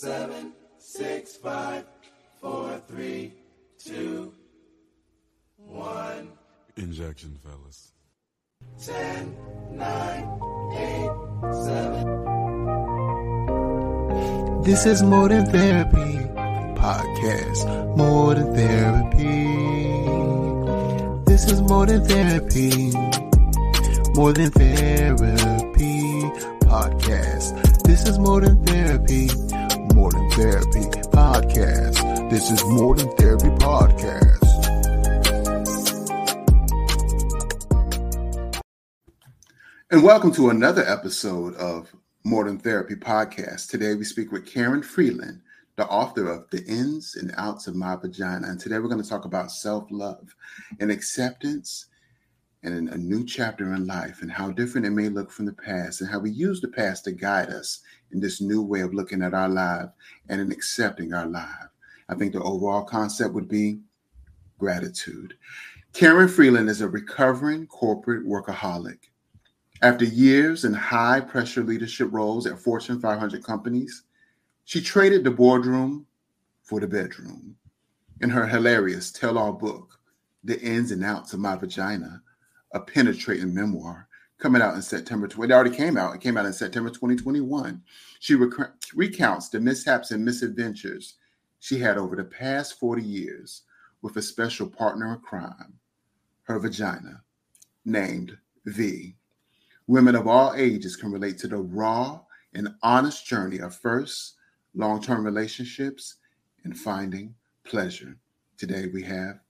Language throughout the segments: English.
seven, six, five, four, three, two, one. Injection, fellas. Ten, nine, eight, seven. This is More Than Therapy podcast. More Than Therapy. This is More Than Therapy. More Than Therapy podcast. This is More Than Therapy. Therapy podcast. This is More Than Therapy podcast. And welcome to another episode of More Than Therapy podcast. Today we speak with Karen Freeland, the author of The Ins and Outs of My Vagina. And today we're going to talk about self love and acceptance and a new chapter in life and how different it may look from the past and how we use the past to guide us in this new way of looking at our life and in accepting our life. I think the overall concept would be gratitude. Karen Freeland is a recovering corporate workaholic. After years in high pressure leadership roles at Fortune 500 companies, she traded the boardroom for the bedroom. In her hilarious tell all book, The Ins and Outs of My Vagina, a penetrating memoir coming out in September. It already came out. It came out in September 2021. She rec- recounts the mishaps and misadventures she had over the past 40 years with a special partner in crime, her vagina, named V. Women of all ages can relate to the raw and honest journey of first long term relationships and finding pleasure. Today we have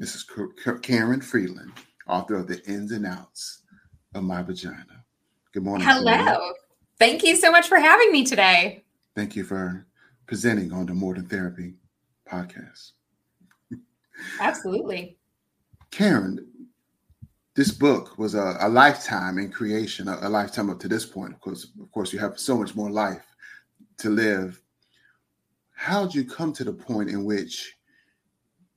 Mrs. Karen Freeland, author of The Ins and Outs of My Vagina. Good morning. Hello. Karen. Thank you so much for having me today. Thank you for presenting on the More Than Therapy podcast. Absolutely. Karen, this book was a, a lifetime in creation, a, a, lifetime up to this point. Of course, of course, you have so much more life to live. How'd you come to the point in which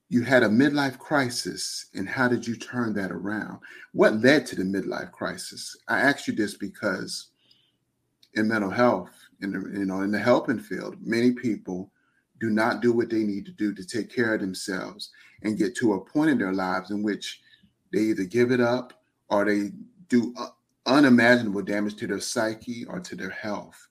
you had a midlife crisis, and how did you turn that around? What led to the midlife crisis? I ask you this because in mental health, in the, you know, in the helping field, many people do not do what they need to do to take care of themselves and get to a point in their lives in which they either give it up or they do unimaginable damage to their psyche or to their health.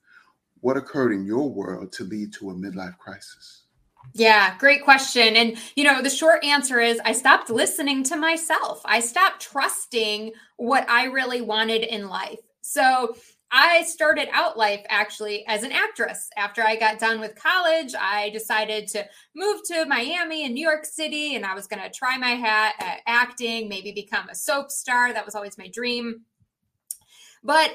What occurred in your world to lead to a midlife crisis? Yeah, great question. And, you know, the short answer is I stopped listening to myself. I stopped trusting what I really wanted in life. So, I started out life actually as an actress. After I got done with college, I decided to move to Miami and New York City, and I was going to try my hat at acting, maybe become a soap star. That was always my dream. But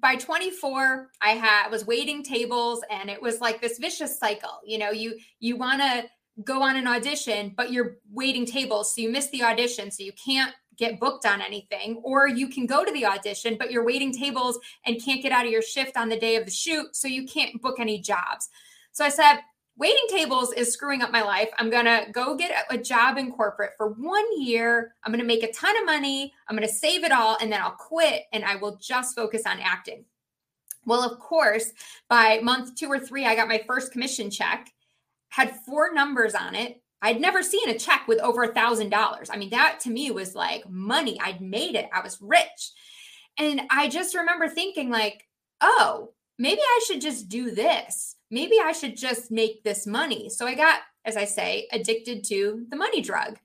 by 24 i had was waiting tables and it was like this vicious cycle you know you you want to go on an audition but you're waiting tables so you miss the audition so you can't get booked on anything or you can go to the audition but you're waiting tables and can't get out of your shift on the day of the shoot so you can't book any jobs. So i said waiting tables is screwing up my life. I'm going to go get a job in corporate for one year. I'm going to make a ton of money. I'm going to save it all and then I'll quit and I will just focus on acting. Well, of course, by month two or three, I got my first commission check, had four numbers on it. I'd never seen a check with over a thousand dollars. I mean, that to me was like money. I'd made it. I was rich. And I just remember thinking, like, oh, maybe I should just do this maybe I should just make this money. So I got, as I say, addicted to the money drug.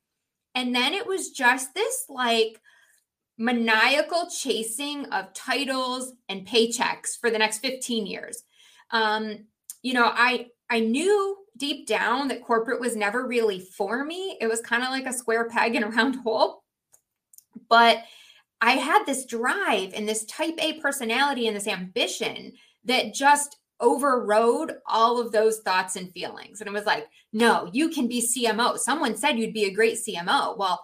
And then it was just this like maniacal chasing of titles and paychecks for the next 15 years. Um, you know, I I knew deep down that corporate was never really for me. It was kind of like a square peg in a round hole. But I had this drive and this type A personality and this ambition that just overrode all of those thoughts and feelings. And it was like, no, you can be CMO. Someone said you'd be a great CMO. Well,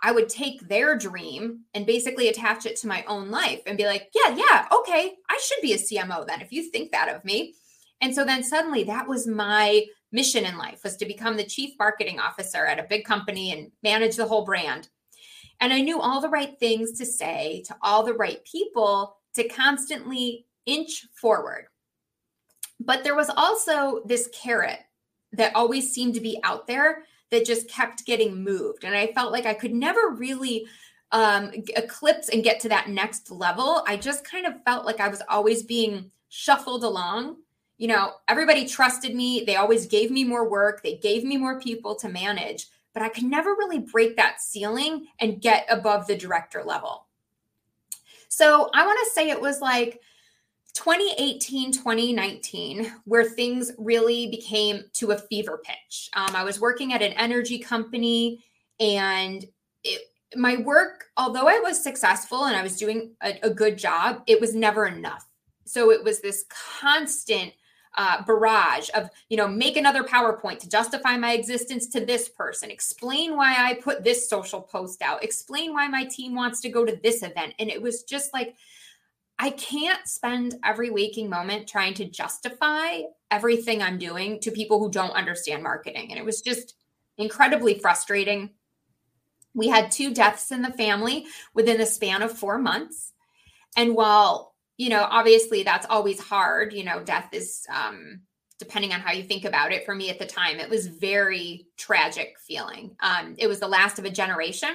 I would take their dream and basically attach it to my own life and be like, yeah, yeah, okay, I should be a CMO then if you think that of me. And so then suddenly that was my mission in life was to become the chief marketing officer at a big company and manage the whole brand. And I knew all the right things to say to all the right people to constantly inch forward But there was also this carrot that always seemed to be out there that just kept getting moved. And I felt like I could never really um, eclipse and get to that next level. I just kind of felt like I was always being shuffled along. You know, everybody trusted me. They always gave me more work, they gave me more people to manage, but I could never really break that ceiling and get above the director level. So I want to say it was like 2018, 2019, where things really became to a fever pitch. Um, I was working at an energy company and it, my work, although I was successful and I was doing a, a good job, it was never enough. So it was this constant uh, barrage of, you know, make another PowerPoint to justify my existence to this person, explain why I put this social post out, explain why my team wants to go to this event. And it was just like, I can't spend every waking moment trying to justify everything I'm doing to people who don't understand marketing. And it was just incredibly frustrating. We had two deaths in the family within the span of four months. And while, you know, obviously that's always hard, you know, death is, um, depending on how you think about it, for me at the time, it was very tragic feeling. Um, it was the last of a generation.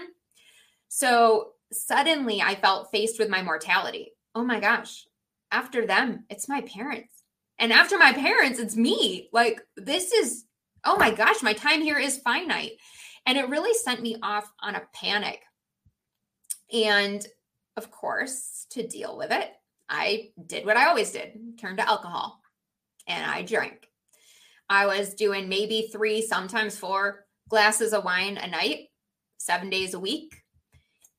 So suddenly I felt faced with my mortality oh my gosh, after them, it's my parents. And after my parents, it's me. Like, this is, oh my gosh, my time here is finite. And it really sent me off on a panic. And of course, to deal with it, I did what I always did turned to alcohol and I drank. I was doing maybe three, sometimes four glasses of wine a night, seven days a week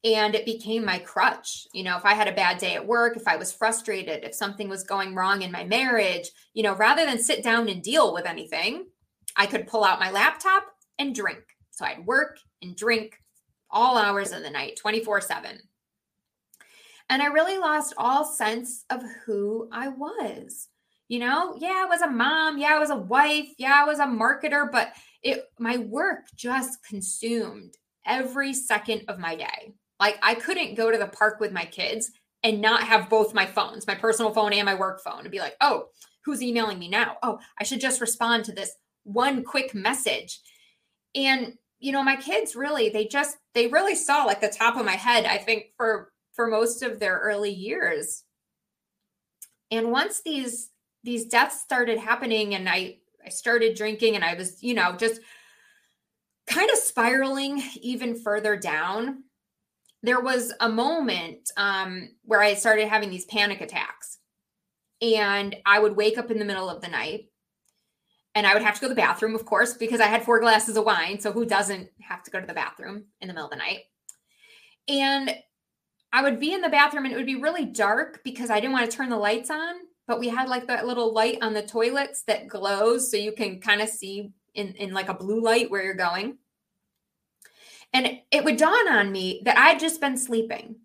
and it became my crutch. You know if i had a bad day at work if i was frustrated if something was going wrong in my marriage you know rather than sit down and deal with anything i could pull out my laptop and drink. So i'd work and drink all hours of the night 24 7 and i really lost all sense of who i was. You know yeah i was a mom yeah i was a wife yeah i was a marketer but it my work just consumed every second of my day like I couldn't go to the park with my kids and not have both my phones, my personal phone and my work phone, and be like, oh, who's emailing me now? Oh, I should just respond to this one quick message. And you know, my kids really, they just they really saw like the top of my head, I think, for for most of their early years. And once these these deaths started happening and I I started drinking and I was, you know, just kind of spiraling even further down there was a moment um, where I started having these panic attacks. And I would wake up in the middle of the night and I would have to go to the bathroom, of course, because I had four glasses of wine. So who doesn't have to go to the bathroom in the middle of the night? And I would be in the bathroom and it would be really dark because I didn't want to turn the lights on. But we had like that little light on the toilets that glows so you can kind of see in, in like a blue light where you're going. And it would dawn on me that I'd just been sleeping.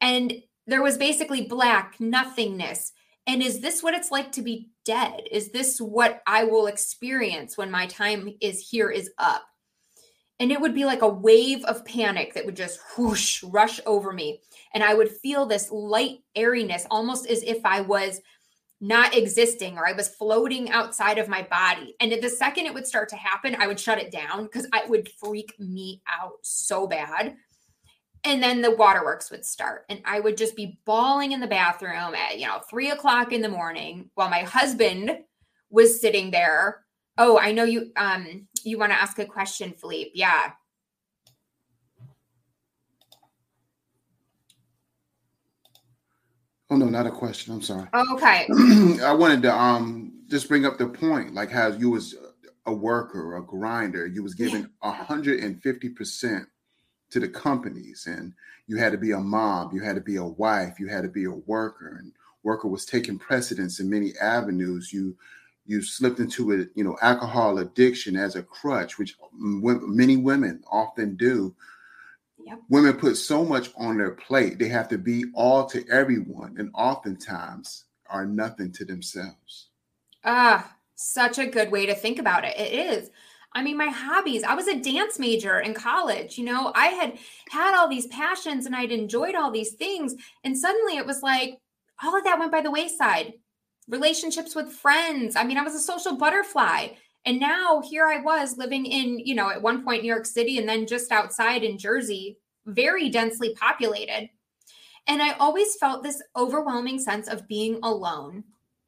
And there was basically black nothingness. And is this what it's like to be dead? Is this what I will experience when my time is here is up? And it would be like a wave of panic that would just whoosh, rush over me. And I would feel this light airiness, almost as if I was not existing or I was floating outside of my body. And the second it would start to happen, I would shut it down because it would freak me out so bad. And then the waterworks would start, and I would just be bawling in the bathroom at you know three o'clock in the morning while my husband was sitting there. Oh, I know you um you want to ask a question, Philippe. Yeah. Oh no, not a question. I'm sorry. Oh, okay. I wanted to um just bring up the point, like how you was a worker, a grinder. You was giving hundred and fifty percent to the companies, and you had to be a mom, you had to be a wife, you had to be a worker, and worker was taking precedence in many avenues. You you slipped into a you know alcohol addiction as a crutch, which many women often do Yep. Women put so much on their plate. They have to be all to everyone and oftentimes are nothing to themselves. Ah, such a good way to think about it. It is. I mean, my hobbies, I was a dance major in college. You know, I had had all these passions and I'd enjoyed all these things. And suddenly it was like all of that went by the wayside. relationships with friends. I mean, I was a social butterfly. And now here I was living in, you know, at one point New York City and then just outside in Jersey, very densely populated. And I always felt this overwhelming sense of being alone.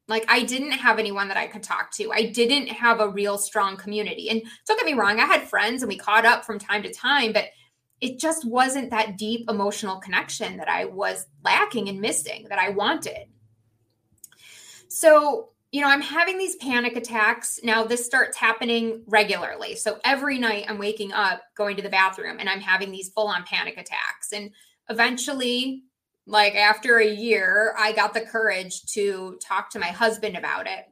Like I didn't have anyone that I could talk to. I didn't have a real strong community. And don't get me wrong, I had friends and we caught up from time to time, but it just wasn't that deep emotional connection that I was lacking and missing that I wanted. So you know, I'm having these panic attacks. Now, this starts happening regularly. So every night I'm waking up, going to the bathroom, and I'm having these full on panic attacks. And eventually, like after a year, I got the courage to talk to my husband about it.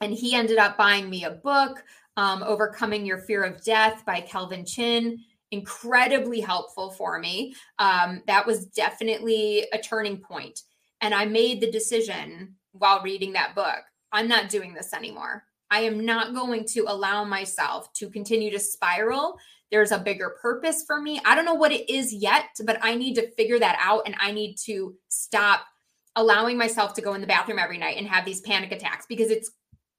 And he ended up buying me a book, um, Overcoming Your Fear of Death by Kelvin Chin. Incredibly helpful for me. Um, that was definitely a turning point. And I made the decision while reading that book I'm not doing this anymore. I am not going to allow myself to continue to spiral. There's a bigger purpose for me. I don't know what it is yet, but I need to figure that out and I need to stop allowing myself to go in the bathroom every night and have these panic attacks because it's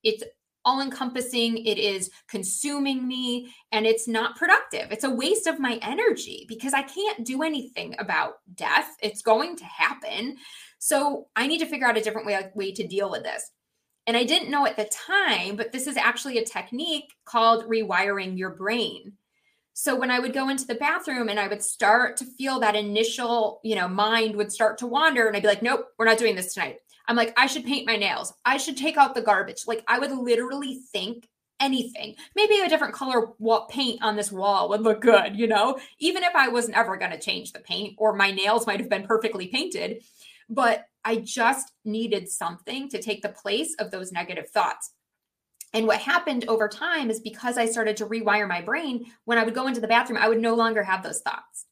it's all encompassing it is consuming me and it's not productive it's a waste of my energy because i can't do anything about death it's going to happen so I need to figure out a different way, way to deal with this. And I didn't know at the time, but this is actually a technique called rewiring your brain. So when I would go into the bathroom and I would start to feel that initial, you know, mind would start to wander and I'd be like, nope, we're not doing this tonight. I'm like, I should paint my nails. I should take out the garbage. Like I would literally think anything. Maybe a different color paint on this wall would look good, you know, even if I wasn't ever going to change the paint or my nails might have been perfectly painted but I just needed something to take the place of those negative thoughts. And what happened over time is because I started to rewire my brain, when I would go into the bathroom, I would no longer have those thoughts.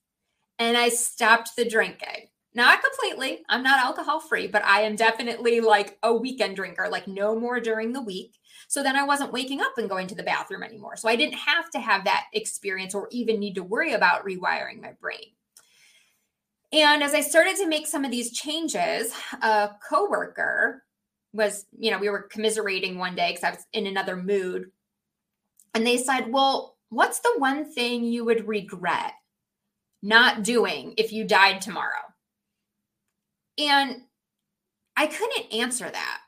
And I stopped the drinking. Not completely. I'm not alcohol free, but I am definitely like a weekend drinker, like no more during the week. So then I wasn't waking up and going to the bathroom anymore. So I didn't have to have that experience or even need to worry about rewiring my brain. And as I started to make some of these changes, a coworker was, you know, we were commiserating one day because I was in another mood. And they said, Well, what's the one thing you would regret not doing if you died tomorrow? And I couldn't answer that.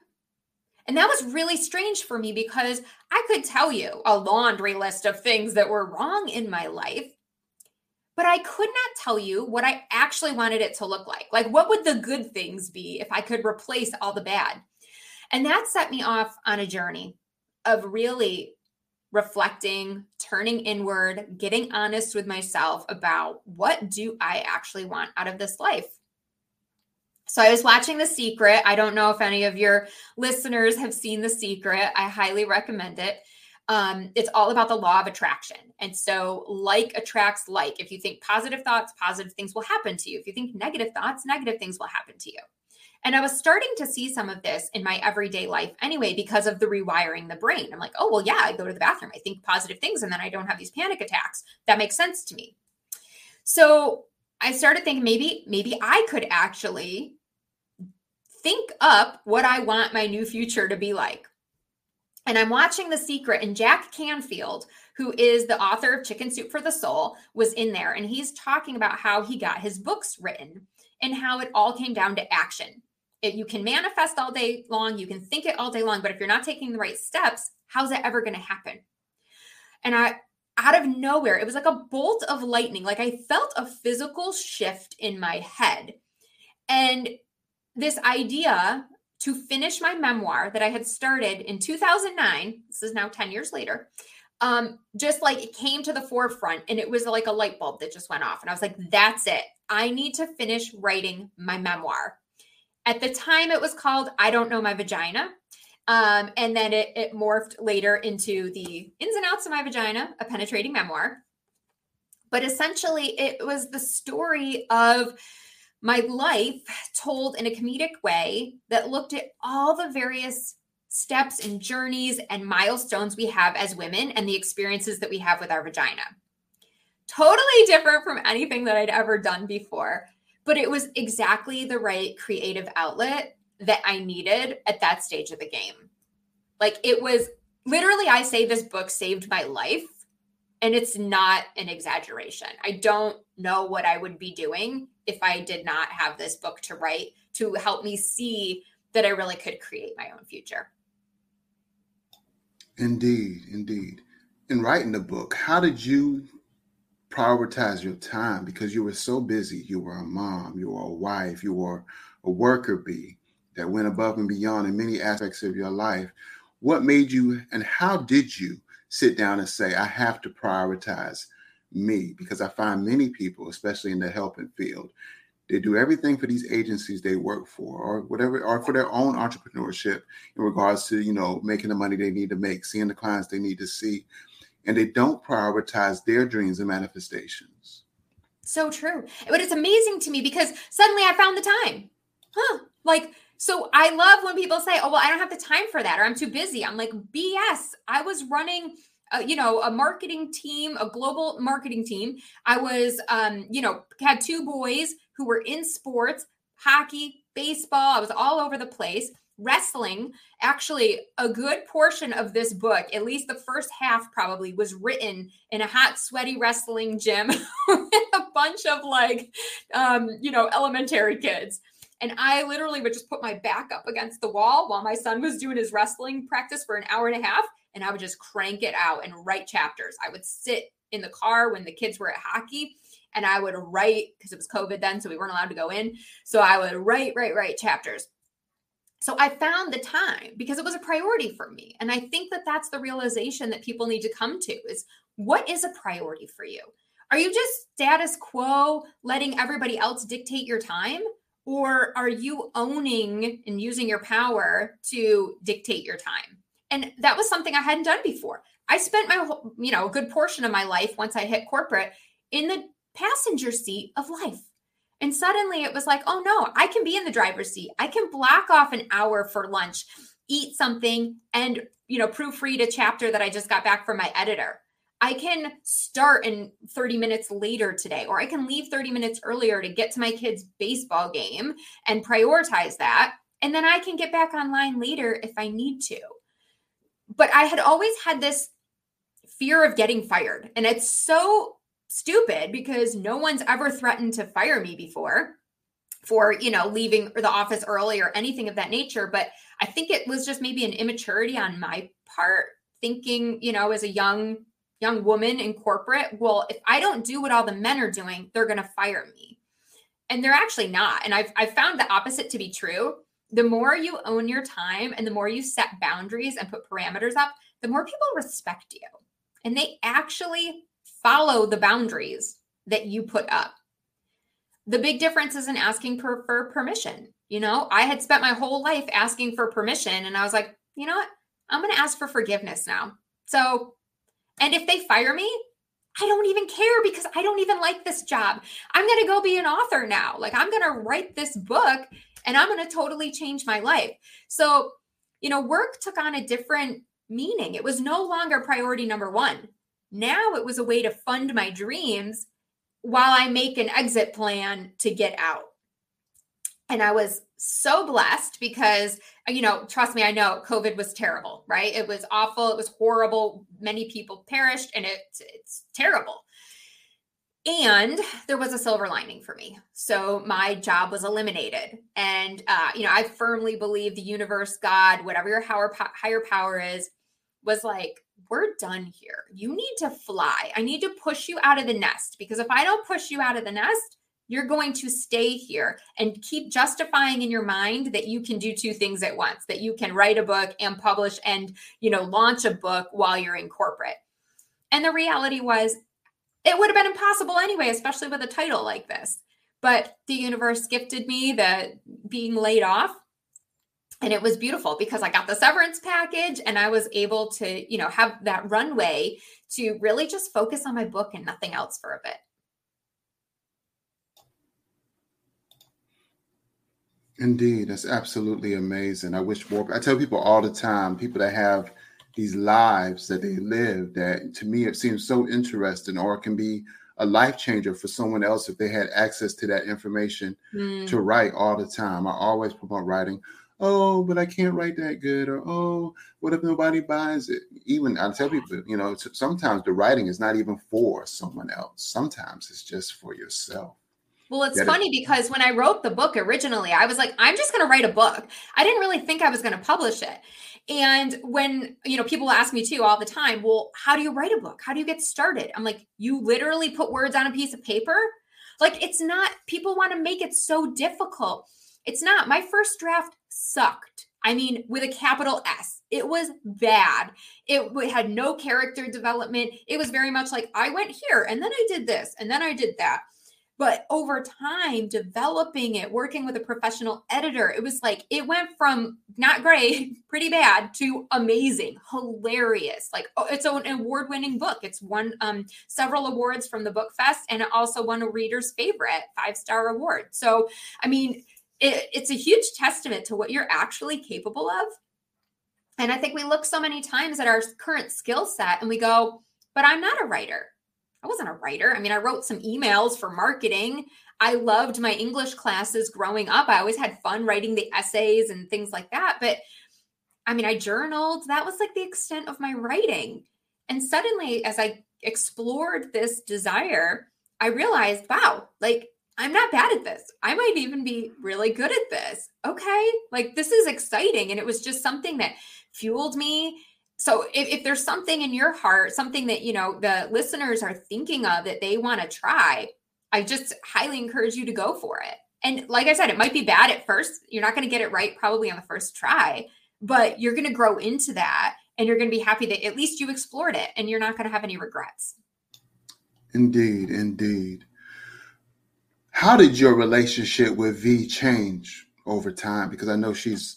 And that was really strange for me because I could tell you a laundry list of things that were wrong in my life but I could not tell you what I actually wanted it to look like. Like, what would the good things be if I could replace all the bad? And that set me off on a journey of really reflecting, turning inward, getting honest with myself about what do I actually want out of this life. So I was watching The Secret. I don't know if any of your listeners have seen The Secret. I highly recommend it um, it's all about the law of attraction. And so, like attracts like. If you think positive thoughts, positive things will happen to you. If you think negative thoughts, negative things will happen to you. And I was starting to see some of this in my everyday life anyway because of the rewiring the brain. I'm like, oh, well, yeah, I go to the bathroom, I think positive things, and then I don't have these panic attacks. That makes sense to me. So I started thinking maybe, maybe I could actually think up what I want my new future to be like. And I'm watching The Secret, and Jack Canfield, who is the author of Chicken Soup for the Soul, was in there. And he's talking about how he got his books written and how it all came down to action. If you can manifest all day long, you can think it all day long, but if you're not taking the right steps, how's that ever going to happen? And I, out of nowhere, it was like a bolt of lightning. Like I felt a physical shift in my head. And this idea to finish my memoir that I had started in 2009. This is now 10 years later. Um, just like it came to the forefront and it was like a light bulb that just went off. And I was like, that's it. I need to finish writing my memoir. At the time, it was called I Don't Know My Vagina. Um, and then it, it morphed later into the ins and outs of my vagina, a penetrating memoir. But essentially, it was the story of my life told in a comedic way that looked at all the various steps and journeys and milestones we have as women and the experiences that we have with our vagina. Totally different from anything that I'd ever done before, but it was exactly the right creative outlet that I needed at that stage of the game. Like it was literally, I say this book saved my life, and it's not an exaggeration. I don't know what I would be doing if I did not have this book to write to help me see that I really could create my own future. Indeed, indeed. In writing the book, how did you prioritize your time because you were so busy? You were a mom, you were a wife, you were a worker bee that went above and beyond in many aspects of your life. What made you and how did you sit down and say, I have to prioritize me? Because I find many people, especially in the helping field, they do everything for these agencies they work for or whatever, or for their own entrepreneurship in regards to, you know, making the money they need to make, seeing the clients they need to see. And they don't prioritize their dreams and manifestations. So true. But it's amazing to me because suddenly I found the time. Huh. Like, so I love when people say, "Oh, well, I don't have the time for that," or "I'm too busy." I'm like, "BS." I was running, uh, you know, a marketing team, a global marketing team. I was, um, you know, had two boys who were in sports, hockey, baseball. I was all over the place. Wrestling, actually, a good portion of this book, at least the first half probably, was written in a hot, sweaty wrestling gym with a bunch of like, um, you know, elementary kids. And I literally would just put my back up against the wall while my son was doing his wrestling practice for an hour and a half. And I would just crank it out and write chapters. I would sit in the car when the kids were at hockey and I would write because it was COVID then, so we weren't allowed to go in. So I would write, write, write chapters. So I found the time because it was a priority for me. And I think that that's the realization that people need to come to is what is a priority for you? Are you just status quo, letting everybody else dictate your time? Or are you owning and using your power to dictate your time? And that was something I hadn't done before. I spent my whole, you know, a good portion of my life once I hit corporate in the passenger seat of life. And suddenly it was like, oh no, I can be in the driver's seat. I can block off an hour for lunch, eat something, and you know, proofread a chapter that I just got back from my editor. I can start in 30 minutes later today, or I can leave 30 minutes earlier to get to my kids' baseball game and prioritize that. And then I can get back online later if I need to. But I had always had this fear of getting fired. And it's so stupid because no one's ever threatened to fire me before for, you know, leaving the office early or anything of that nature. But I think it was just maybe an immaturity on my part, thinking, you know, as a young young woman in corporate, well, if I don't do what all the men are doing, they're going to fire me. And they're actually not. And I've, I've found the opposite to be true. The more you own your time and the more you set boundaries and put parameters up, the more people respect you. And they actually follow the boundaries that you put up. The big difference is in asking for, for permission. You know, I had spent my whole life asking for permission, and I was like, you know what? I'm going to ask for forgiveness now. So and if they fire me, I don't even care because I don't even like this job. I'm going to go be an author now. Like I'm going to write this book and I'm going to totally change my life. So, you know, work took on a different meaning. It was no longer priority number one. Now it was a way to fund my dreams while I make an exit plan to get out. And I was so blessed because, you know, trust me, I know COVID was terrible, right? It was awful. It was horrible. Many people perished and it, it's terrible. And there was a silver lining for me. So my job was eliminated. And, uh, you know, I firmly believe the universe, God, whatever your higher, higher power is, was like, we're done here. You need to fly. I need to push you out of the nest because if I don't push you out of the nest, you're going to stay here and keep justifying in your mind that you can do two things at once that you can write a book and publish and you know launch a book while you're in corporate. And the reality was it would have been impossible anyway especially with a title like this. But the universe gifted me the being laid off and it was beautiful because i got the severance package and i was able to you know have that runway to really just focus on my book and nothing else for a bit Indeed, that's absolutely amazing. I wish more. I tell people all the time, people that have these lives that they live, that to me it seems so interesting, or it can be a life changer for someone else if they had access to that information Mm. to write all the time. I always promote writing. oh, but I can't write that good, or oh, what if nobody buys it? Even I tell people, you know, sometimes the writing is not even for someone else. Sometimes it's just for yourself. Well, it's funny because when I wrote the book originally, I was like, I'm just going to write a book. I didn't really think I was going to publish it. And when, you know, people ask me too all the time, well, how do you write a book? How do you get started? I'm like, you literally put words on a piece of paper? Like, it's not, people want to make it so difficult. It's not. My first draft sucked. I mean, with a capital S. It was bad. It had no character development. It was very much like I went here and then I did this and then I did that. But over time, developing it, working with a professional editor, it was like it went from not great, pretty bad, to amazing, hilarious. Like oh, it's an award-winning book. It's won um, several awards from the Book Fest, and it also won a reader's favorite five-star award. So, I mean, it, it's a huge testament to what you're actually capable of. And I think we look so many times at our current skill set and we go, but I'm not a writer. I wasn't a writer. I mean, I wrote some emails for marketing. I loved my English classes growing up. I always had fun writing the essays and things like that. But I mean, I journaled. That was like the extent of my writing. And suddenly, as I explored this desire, I realized, wow, like I'm not bad at this. I might even be really good at this. Okay. Like this is exciting. And it was just something that fueled me. So if, if there's something in your heart, something that, you know, the listeners are thinking of that they want to try, I just highly encourage you to go for it. And like I said, it might be bad at first. You're not going to get it right probably on the first try, but you're going to grow into that and you're going to be happy that at least you explored it and you're not going to have any regrets. Indeed, indeed. How did your relationship with V change over time? Because I know she's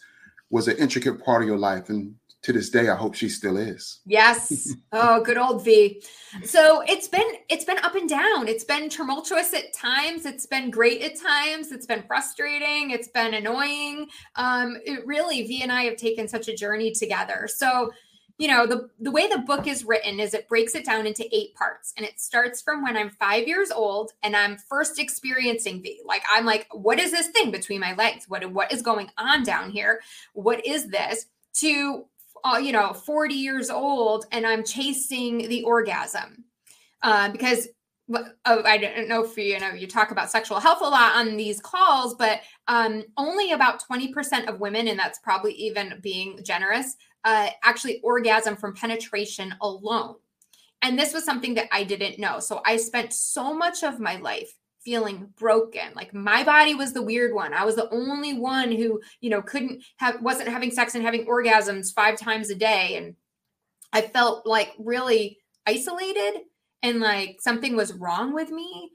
was an intricate part of your life, and to this day, I hope she still is. Yes. oh, good old V. So it's been it's been up and down. It's been tumultuous at times. It's been great at times. It's been frustrating. It's been annoying. Um, it really V and I have taken such a journey together. So you know the the way the book is written is it breaks it down into eight parts and it starts from when i'm five years old and i'm first experiencing v like i'm like what is this thing between my legs what what is going on down here what is this to uh, you know 40 years old and i'm chasing the orgasm uh, because oh, I don't know if you know you talk about sexual health a lot on these calls, but um, only about 20% of women, and that's probably even being generous, uh, actually orgasm from penetration alone. And this was something that I didn't know. So I spent so much of my life feeling broken. Like my body was the weird one. I was the only one who you know couldn't have wasn't having sex and having orgasms five times a day. And i felt like really isolated and like something was wrong with me.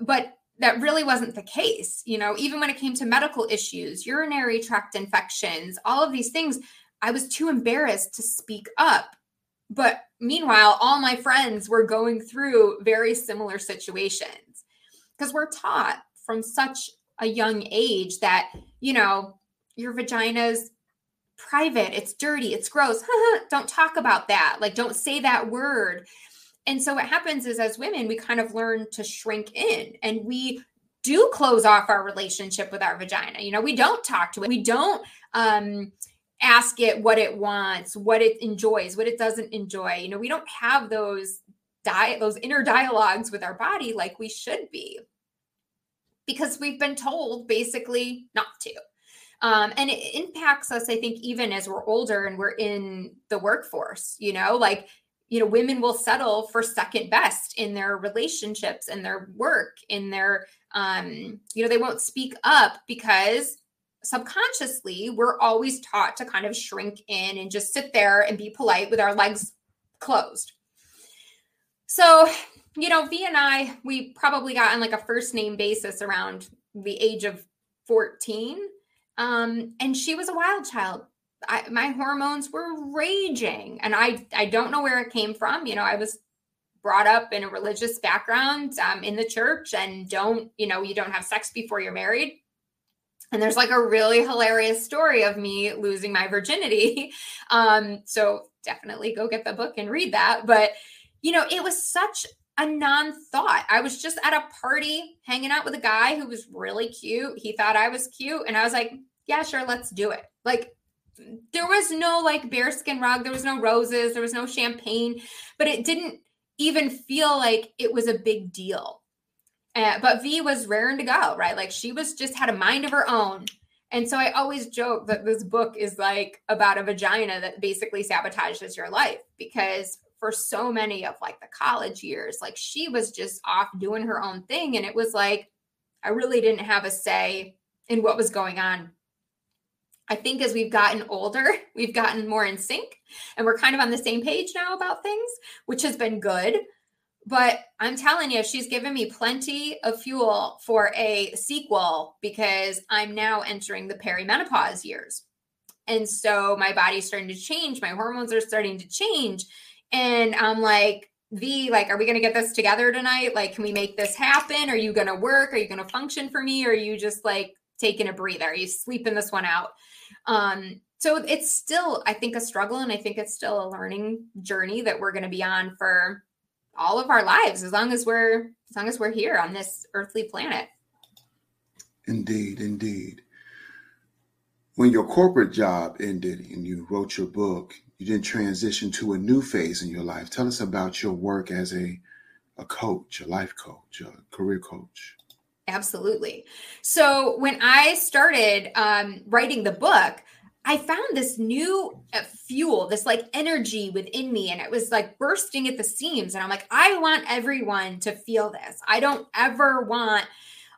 But that really wasn't the case. You know even when it came to medical issues urinary tract infections all of these things I was too embarrassed to speak up. But meanwhile, all my friends were going through very similar situations because we're taught from such a young age that, you know, your vagina's private, it's dirty, it's gross. don't talk about that. Like, don't say that word. And so what happens is, as women, we kind of learn to shrink in and we do close off our relationship with our vagina. You know, we don't talk to it. We don't um ask it what it wants, what it enjoys, what it doesn't enjoy. You know, we don't have those those inner dialogues with our body like we should be because we've been told basically not to. Um, and it impacts us, I think, even as we're older and we're in the workforce, you know, like, you know, women will settle for second best in their relationships and their work, in their, um, you know, they won't speak up because subconsciously we're always taught to kind of shrink in and just sit there and be polite with our legs closed. So, you know, V and I, we probably got on like a first name basis around the age of 14. Um, and she was a wild child. I, my hormones were raging and I, I don't know where it came from. You know, I was brought up in a religious background um, in the church and don't, you know, you don't have sex before you're married and there's like a really hilarious story of me losing my virginity. Um, so definitely go get the book and read that. But, you know, it was such a non thought. I was just at a party hanging out with a guy who was really cute. He thought I was cute. And I was like, yeah, sure, let's do it. Like there was no like bearskin rug, there was no roses, there was no champagne, but it didn't even feel like it was a big deal. Uh, but V was raring to go, right? Like she was just had a mind of her own. And so I always joke that this book is like about a vagina that basically sabotages your life because for so many of like the college years, like she was just off doing her own thing. And it was like, I really didn't have a say in what was going on. I think as we've gotten older, we've gotten more in sync and we're kind of on the same page now about things, which has been good. But I'm telling you, she's given me plenty of fuel for a sequel because I'm now entering the perimenopause years. And so my body's starting to change, my hormones are starting to change. And I'm like, V, like, are we going to get this together tonight? Like, can we make this happen? Are you going to work? Are you going to function for me? Or are you just like taking a breather? Are you sleeping this one out? Um, so it's still, I think, a struggle. And I think it's still a learning journey that we're going to be on for all of our lives as long as we're as long as we're here on this earthly planet indeed indeed when your corporate job ended and you wrote your book you then transition to a new phase in your life tell us about your work as a a coach a life coach a career coach absolutely so when i started um, writing the book I found this new uh, fuel, this like energy within me, and it was like bursting at the seams. And I'm like, I want everyone to feel this. I don't ever want,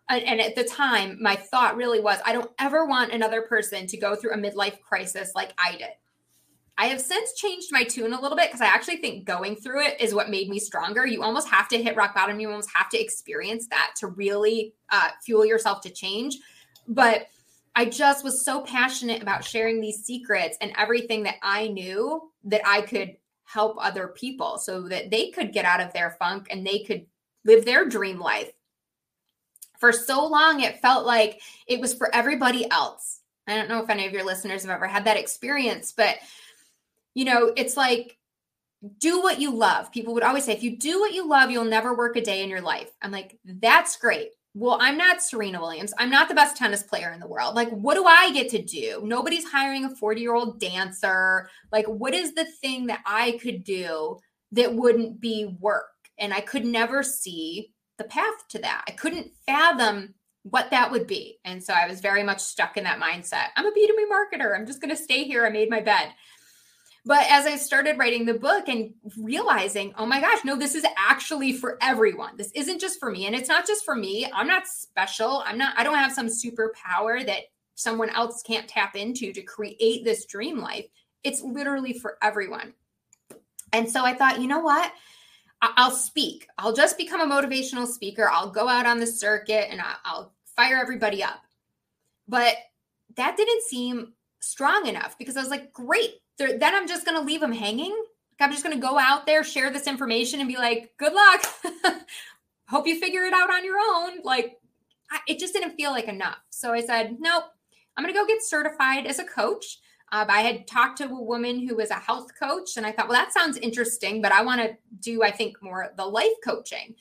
and at the time, my thought really was, I don't ever want another person to go through a midlife crisis like I did. I have since changed my tune a little bit because I actually think going through it is what made me stronger. You almost have to hit rock bottom. You almost have to experience that to really uh, fuel yourself to change. But I just was so passionate about sharing these secrets and everything that I knew that I could help other people so that they could get out of their funk and they could live their dream life. For so long, it felt like it was for everybody else. I don't know if any of your listeners have ever had that experience, but you know, it's like do what you love. People would always say, if you do what you love, you'll never work a day in your life. I'm like, that's great well, I'm not Serena Williams. I'm not the best tennis player in the world. Like, what do I get to do? Nobody's hiring a 40 year old dancer. Like, what is the thing that I could do that wouldn't be work? And I could never see the path to that. I couldn't fathom what that would be. And so I was very much stuck in that mindset. I'm a B2B marketer. I'm just going to stay here. I made my bed. But as I started writing the book and realizing, oh my gosh, no, this is actually for everyone. This isn't just for me. And it's not just for me. I'm not special. I'm not, I don't have some superpower that someone else can't tap into to create this dream life. It's literally for everyone. And so I thought, you know what? I'll speak. I'll just become a motivational speaker. I'll go out on the circuit and I'll fire everybody up. But that didn't seem strong enough because I was like, great, then I'm just going to leave them hanging. I'm just going to go out there, share this information, and be like, good luck. Hope you figure it out on your own. Like, I, it just didn't feel like enough. So I said, nope, I'm going to go get certified as a coach. Uh, I had talked to a woman who was a health coach, and I thought, well, that sounds interesting, but I want to do, I think, more the life coaching.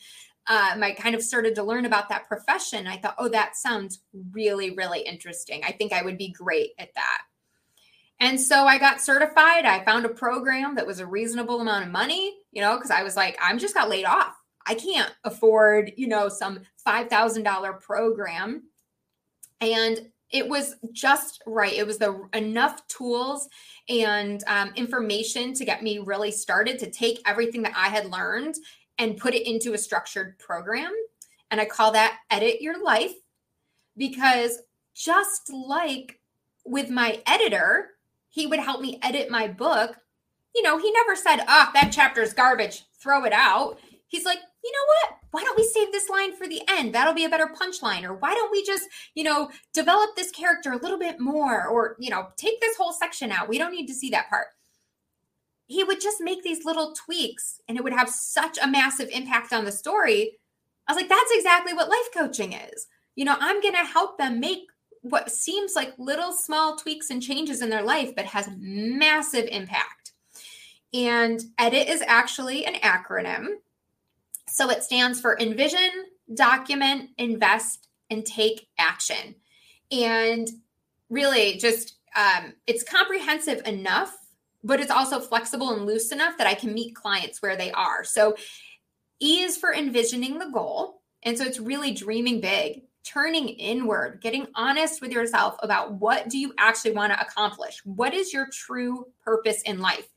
Um, I kind of started to learn about that profession. I thought, oh, that sounds really, really interesting. I think I would be great at that. And so I got certified. I found a program that was a reasonable amount of money, you know, because I was like, I'm just got laid off. I can't afford, you know, some $5,000 program. And it was just right. It was the enough tools and um, information to get me really started to take everything that I had learned and put it into a structured program. And I call that Edit Your Life because just like with my editor, he would help me edit my book. You know, he never said, oh, that chapter is garbage, throw it out. He's like, you know what? Why don't we save this line for the end? That'll be a better punchline. Or why don't we just, you know, develop this character a little bit more? Or, you know, take this whole section out. We don't need to see that part. He would just make these little tweaks and it would have such a massive impact on the story. I was like, that's exactly what life coaching is. You know, I'm going to help them make what seems like little small tweaks and changes in their life, but has massive impact. And EDIT is actually an acronym. So it stands for Envision, Document, Invest, and Take Action. And really, just um, it's comprehensive enough, but it's also flexible and loose enough that I can meet clients where they are. So E is for envisioning the goal. And so it's really dreaming big, turning inward, getting honest with yourself about what do you actually want to accomplish? What is your true purpose in life?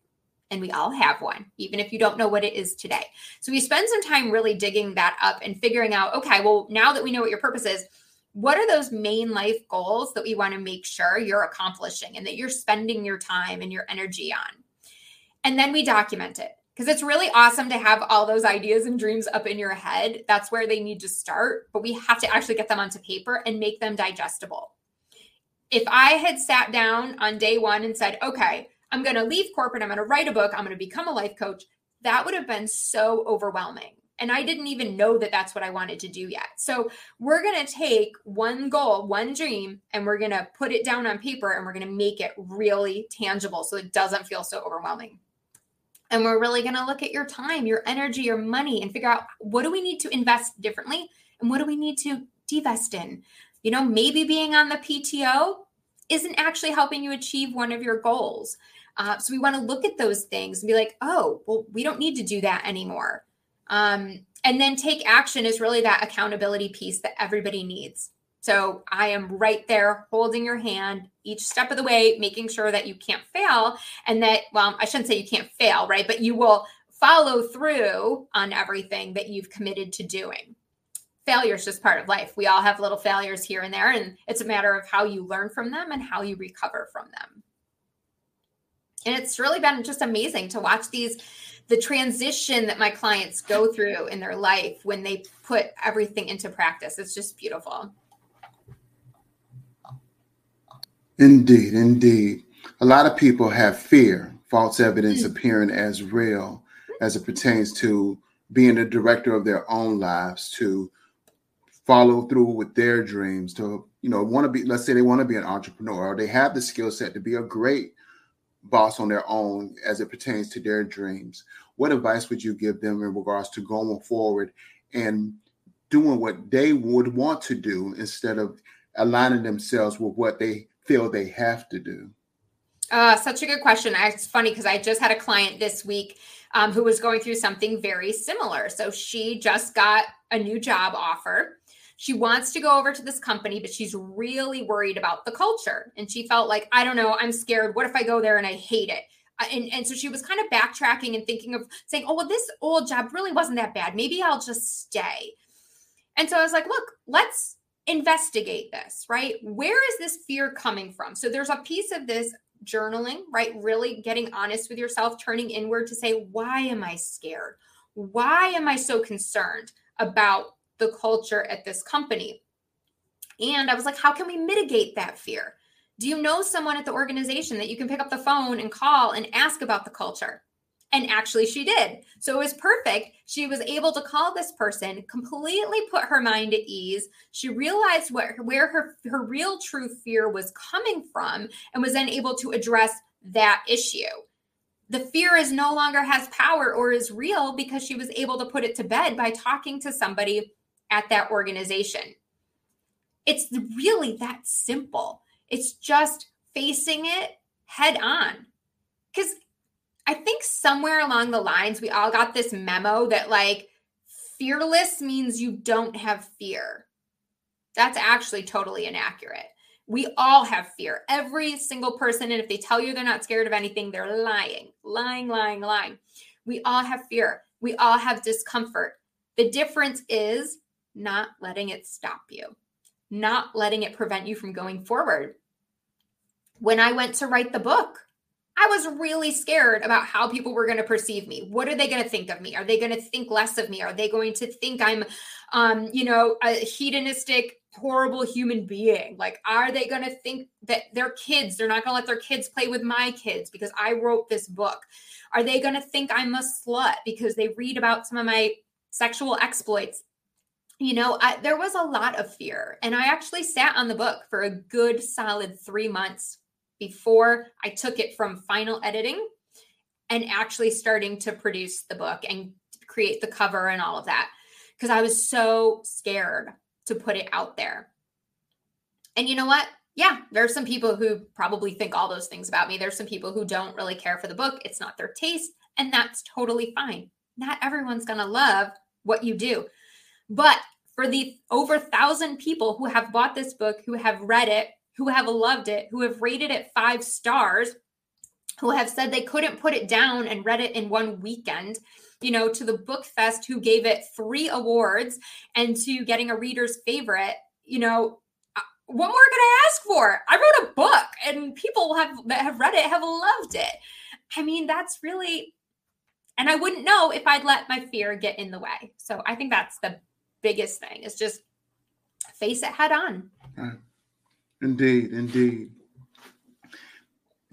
And we all have one, even if you don't know what it is today. So we spend some time really digging that up and figuring out, okay, well, now that we know what your purpose is, what are those main life goals that we want to make sure you're accomplishing and that you're spending your time and your energy on? And then we document it because it's really awesome to have all those ideas and dreams up in your head. That's where they need to start, but we have to actually get them onto paper and make them digestible. If I had sat down on day one and said, okay, I'm going to leave corporate, I'm going to write a book, I'm going to become a life coach, that would have been so overwhelming. And I didn't even know that that's what I wanted to do yet. So we're going to take one goal, one dream, and we're going to put it down on paper and we're going to make it really tangible so it doesn't feel so overwhelming. And we're really going to look at your time, your energy, your money, and figure out what do we need to invest differently and what do we need to divest in. You know, maybe being on the PTO isn't actually helping you achieve one of your goals. Uh, so we want to look at those things and be like, oh, well, we don't need to do that anymore. Um, and then take action is really that accountability piece that everybody needs. So I am right there holding your hand each step of the way, making sure that you can't fail and that, well, I shouldn't say you can't fail, right? But you will follow through on everything that you've committed to doing. Failure is just part of life. We all have little failures here and there, and it's a matter of how you learn from them and how you recover from them. And it's really been just amazing to watch these the transition that my clients go through in their life when they put everything into practice. It's just beautiful. Indeed, indeed. A lot of people have fear, false evidence Mm. appearing as real as it pertains to being the director of their own lives, to follow through with their dreams, to, you know, want to be, let's say they want to be an entrepreneur or they have the skill set to be a great boss on their own as it pertains to their dreams. What advice would you give them in regards to going forward and doing what they would want to do instead of aligning themselves with what they feel they have to do? Uh, such a good question. It's funny because I just had a client this week um, who was going through something very similar. So she just got a new job offer. She wants to go over to this company, but she's really worried about the culture. And she felt like, I don't know, I'm scared. What if I go there and I hate it? Uh, And, and so she was kind of backtracking and thinking of saying, oh, well, this old job really wasn't that bad. Maybe I'll just stay. And so I was like, look, let's investigate this, right? Where is this fear coming from? So there's a piece of this journaling, right? Really getting honest with yourself, turning inward to say, why am I scared? Why am I so concerned about the culture at this company? And I was like, how can we mitigate that fear? Do you know someone at the organization that you can pick up the phone and call and ask about the culture? And actually, she did. So it was perfect. She was able to call this person, completely put her mind at ease. She realized what, where her, her real true fear was coming from and was then able to address that issue. The fear is no longer has power or is real because she was able to put it to bed by talking to somebody at that organization. It's really that simple. It's just facing it head on. Because think somewhere along the lines, we all got this memo that like fearless means you don't have fear. That's actually totally inaccurate. We all have fear. Every single person. And if they tell you they're not scared of anything, they're lying, lying, lying, lying. We all have fear. We all have discomfort. The difference is not letting it stop you, not letting it prevent you from going forward. When I went to write the book, I was really scared about how people were going to perceive me. What are they going to think of me? Are they going to think less of me? Are they going to think I'm, um, you know, a hedonistic, horrible human being? Like, are they going to think that their kids, they're not going to let their kids play with my kids because I wrote this book? Are they going to think I'm a slut because they read about some of my sexual exploits? You know, I, there was a lot of fear. And I actually sat on the book for a good solid three months before I took it from final editing and actually starting to produce the book and create the cover and all of that because I was so scared to put it out there. And you know what? yeah, there's some people who probably think all those things about me. There's some people who don't really care for the book. It's not their taste, and that's totally fine. Not everyone's going to love what you do. But for the over thousand people who have bought this book, who have read it, who have loved it, who have rated it five stars, who have said they couldn't put it down and read it in one weekend, you know, to the Book Fest who gave it three awards and to getting a reader's favorite, you know, uh, what more could I ask for? I wrote a book and people have that have read it have loved it. I mean, that's really and I wouldn't know if I'd let my fear get in the way. So I think that's the biggest thing is just face it head on. Indeed, indeed.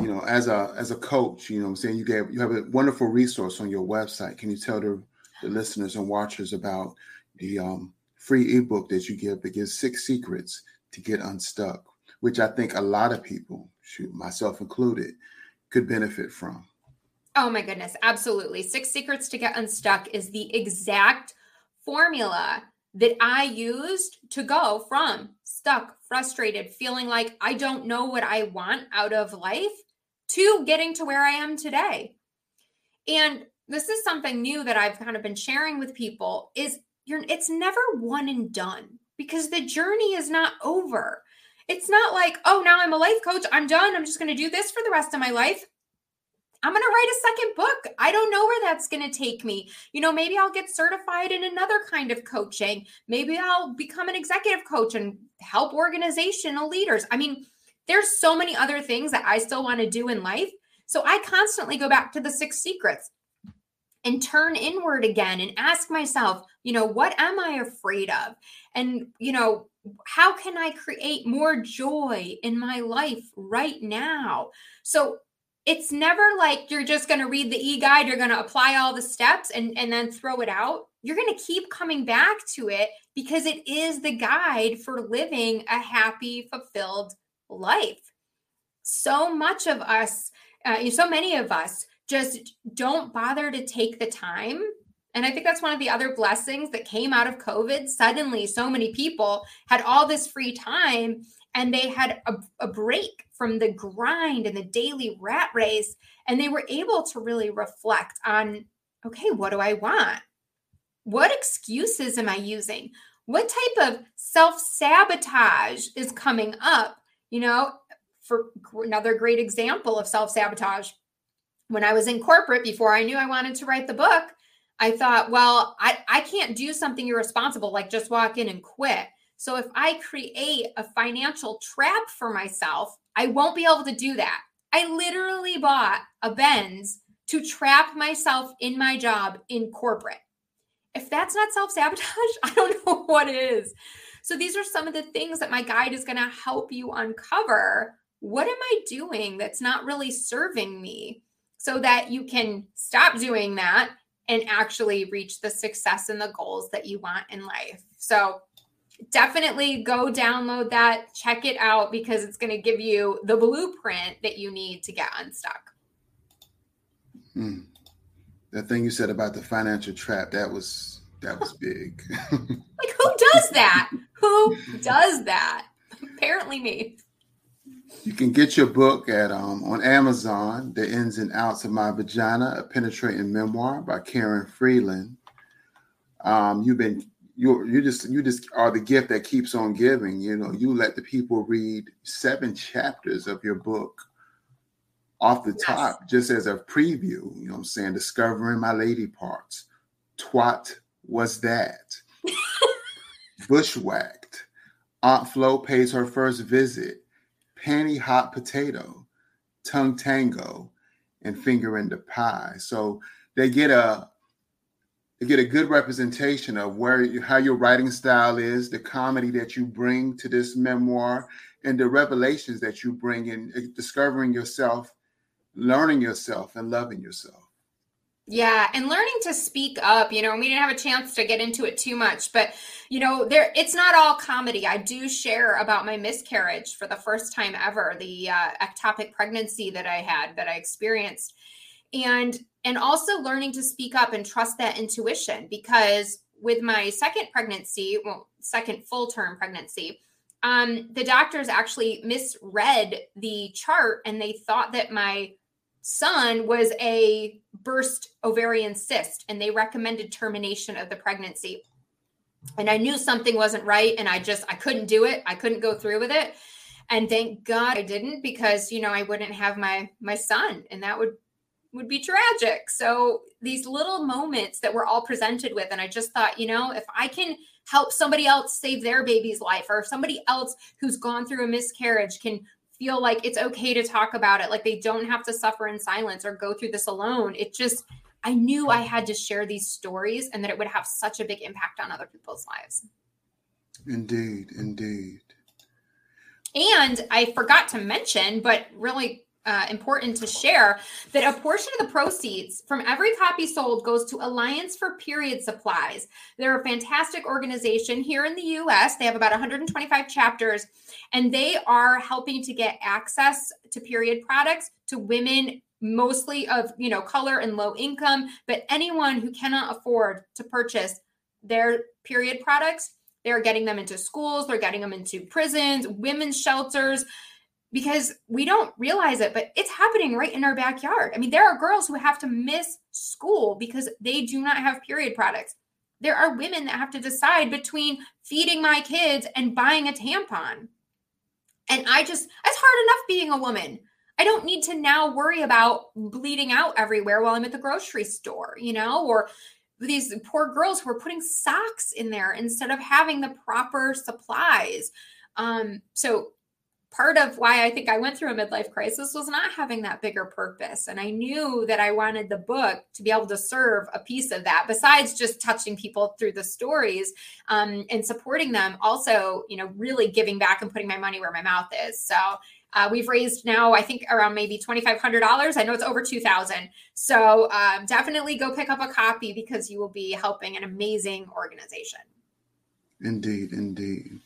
You know, as a as a coach, you know I'm saying you gave you have a wonderful resource on your website. Can you tell the, the listeners and watchers about the um, free ebook that you give that gives six secrets to get unstuck, which I think a lot of people, shoot, myself included, could benefit from. Oh my goodness, absolutely. Six Secrets to Get Unstuck is the exact formula that I used to go from stuck, frustrated, feeling like I don't know what I want out of life to getting to where I am today. And this is something new that I've kind of been sharing with people is you're it's never one and done because the journey is not over. It's not like, oh, now I'm a life coach. I'm done. I'm just going to do this for the rest of my life. I'm going to write a second book. I don't know where that's going to take me. You know, maybe I'll get certified in another kind of coaching. Maybe I'll become an executive coach and help organizational leaders. I mean, there's so many other things that I still want to do in life. So I constantly go back to the six secrets and turn inward again and ask myself, you know, what am I afraid of? And, you know, how can I create more joy in my life right now? So it's never like you're just going to read the e-guide, you're going to apply all the steps and, and then throw it out. You're going to keep coming back to it because it is the guide for living a happy, fulfilled life. So much of us, uh, so many of us just don't bother to take the time. And I think that's one of the other blessings that came out of COVID. Suddenly, so many people had all this free time and they had a, a, break from the grind and the daily rat race. And they were able to really reflect on okay, what do I want? What excuses am I using? What type of self sabotage is coming up? You know, for another great example of self sabotage when I was in corporate before I knew I wanted to write the book, I thought, well, I, I can't do something irresponsible like just walk in and quit. So if I create a financial trap for myself, I won't be able to do that. I literally bought a Benz to trap myself in my job in corporate. If that's not self sabotage, I don't know what is. So these are some of the things that my guide is going to help you uncover. What am I doing that's not really serving me? so that you can stop doing that and actually reach the success and the goals that you want in life. So, definitely go download that, check it out because it's going to give you the blueprint that you need to get unstuck. Hmm. That thing you said about the financial trap, that was that was big. like who does that? who does that? Apparently me. You can get your book at um, on Amazon, The Ins and Outs of My Vagina, a penetrating memoir by Karen Freeland. Um, you've been you you just you just are the gift that keeps on giving. You know, you let the people read seven chapters of your book off the yes. top, just as a preview. You know I'm saying? Discovering my lady parts. Twat was that. Bushwhacked. Aunt Flo pays her first visit panty hot potato, tongue tango, and finger in the pie. So they get a they get a good representation of where you, how your writing style is, the comedy that you bring to this memoir, and the revelations that you bring in uh, discovering yourself, learning yourself, and loving yourself. Yeah, and learning to speak up, you know, we didn't have a chance to get into it too much, but you know, there it's not all comedy. I do share about my miscarriage for the first time ever, the uh, ectopic pregnancy that I had that I experienced. And and also learning to speak up and trust that intuition because with my second pregnancy, well, second full term pregnancy, um, the doctors actually misread the chart and they thought that my son was a burst ovarian cyst and they recommended termination of the pregnancy. And i knew something wasn't right and i just i couldn't do it. I couldn't go through with it. And thank god i didn't because you know i wouldn't have my my son and that would would be tragic so these little moments that we're all presented with and i just thought you know if i can help somebody else save their baby's life or if somebody else who's gone through a miscarriage can feel like it's okay to talk about it like they don't have to suffer in silence or go through this alone it just i knew i had to share these stories and that it would have such a big impact on other people's lives Indeed, indeed. and i forgot to mention but really uh, important to share that a portion of the proceeds from every copy sold goes to Alliance for Period Supplies. They're a fantastic organization here in the US. They have about 125 chapters, and they are helping to get access to period products to women mostly of you know color and low income but anyone who cannot afford to purchase their period products they're getting them into schools they're getting them into prisons women's shelters because we don't realize it, but it's happening right in our backyard. I mean, there are girls who have to miss school because they do not have period products. There are women that have to decide between feeding my kids and buying a tampon. And I just, it's hard enough being a woman. I don't need to now worry about bleeding out everywhere while I'm at the grocery store, you know, or these poor girls who are putting socks in there instead of having the proper supplies. Um, so part of why I think I went through a midlife crisis was not having that bigger purpose. And I knew that I wanted the book to be able to serve a piece of that, besides just touching people through the stories um, and supporting them. Also, you know, really giving back and putting my money where my mouth is. So uh, we've raised now, I think, around maybe twenty five hundred dollars. I know it's over two thousand. So um, definitely go pick up a copy because you will be helping an amazing organization. Indeed, indeed.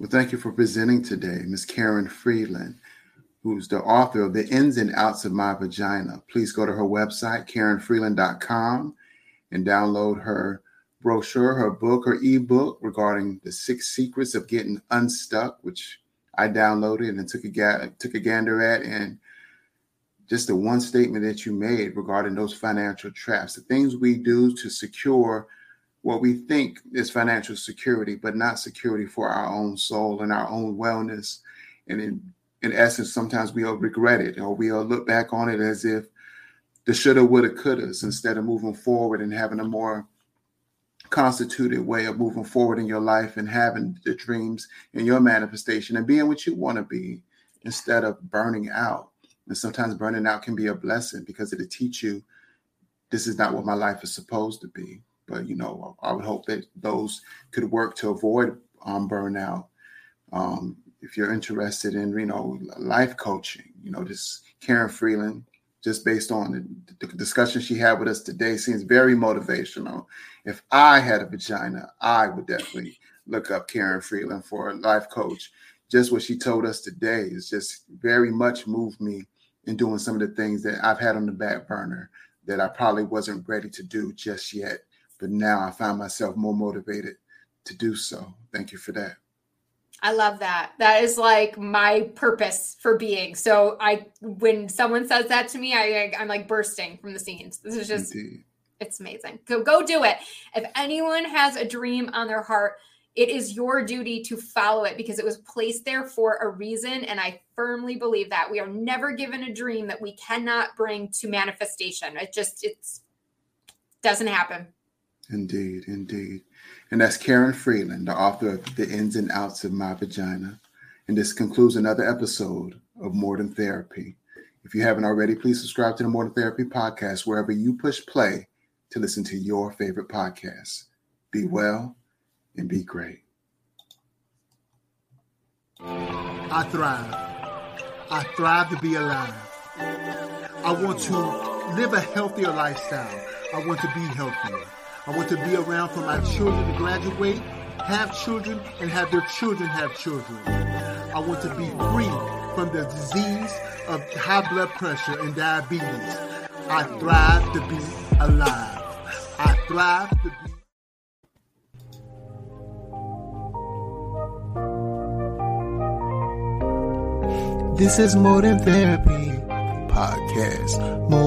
Well, thank you for presenting today, Ms. Karen Freeland, who's the author of The Ins and Outs of My Vagina. Please go to her website, karenfreeland.com, and download her brochure, her book, her ebook regarding the six secrets of getting unstuck, which I downloaded and took a, ga- took a gander at. And just the one statement that you made regarding those financial traps, the things we do to secure what we think is financial security, but not security for our own soul and our own wellness. And in, in essence, sometimes we'll regret it or we'll look back on it as if the shoulda, woulda, couldas instead of moving forward and having a more constituted way of moving forward in your life and having the dreams and your manifestation and being what you want to be instead of burning out. And sometimes burning out can be a blessing because it'll teach you this is not what my life is supposed to be. But you know, I would hope that those could work to avoid um, burnout. Um, if you're interested in, you know, life coaching, you know, this Karen Freeland, just based on the, the discussion she had with us today, seems very motivational. If I had a vagina, I would definitely look up Karen Freeland for a life coach. Just what she told us today is just very much moved me in doing some of the things that I've had on the back burner that I probably wasn't ready to do just yet but now I find myself more motivated to do so. Thank you for that. I love that. That is like my purpose for being. So I, when someone says that to me, I, I'm like bursting from the scenes. This is just, Indeed. it's amazing. Go, go do it. If anyone has a dream on their heart, it is your duty to follow it because it was placed there for a reason. And I firmly believe that we are never given a dream that we cannot bring to manifestation. It just, it's doesn't happen. Indeed, indeed. And that's Karen Freeland, the author of The Ins and Outs of My Vagina. And this concludes another episode of More Than Therapy. If you haven't already, please subscribe to the More Than Therapy podcast wherever you push play to listen to your favorite podcast. Be well and be great. I thrive. I thrive to be alive. I want to live a healthier lifestyle. I want to be healthier. I want to be around for my children to graduate, have children, and have their children have children. I want to be free from the disease of high blood pressure and diabetes. I thrive to be alive. I thrive to be This is More Than Therapy podcast. More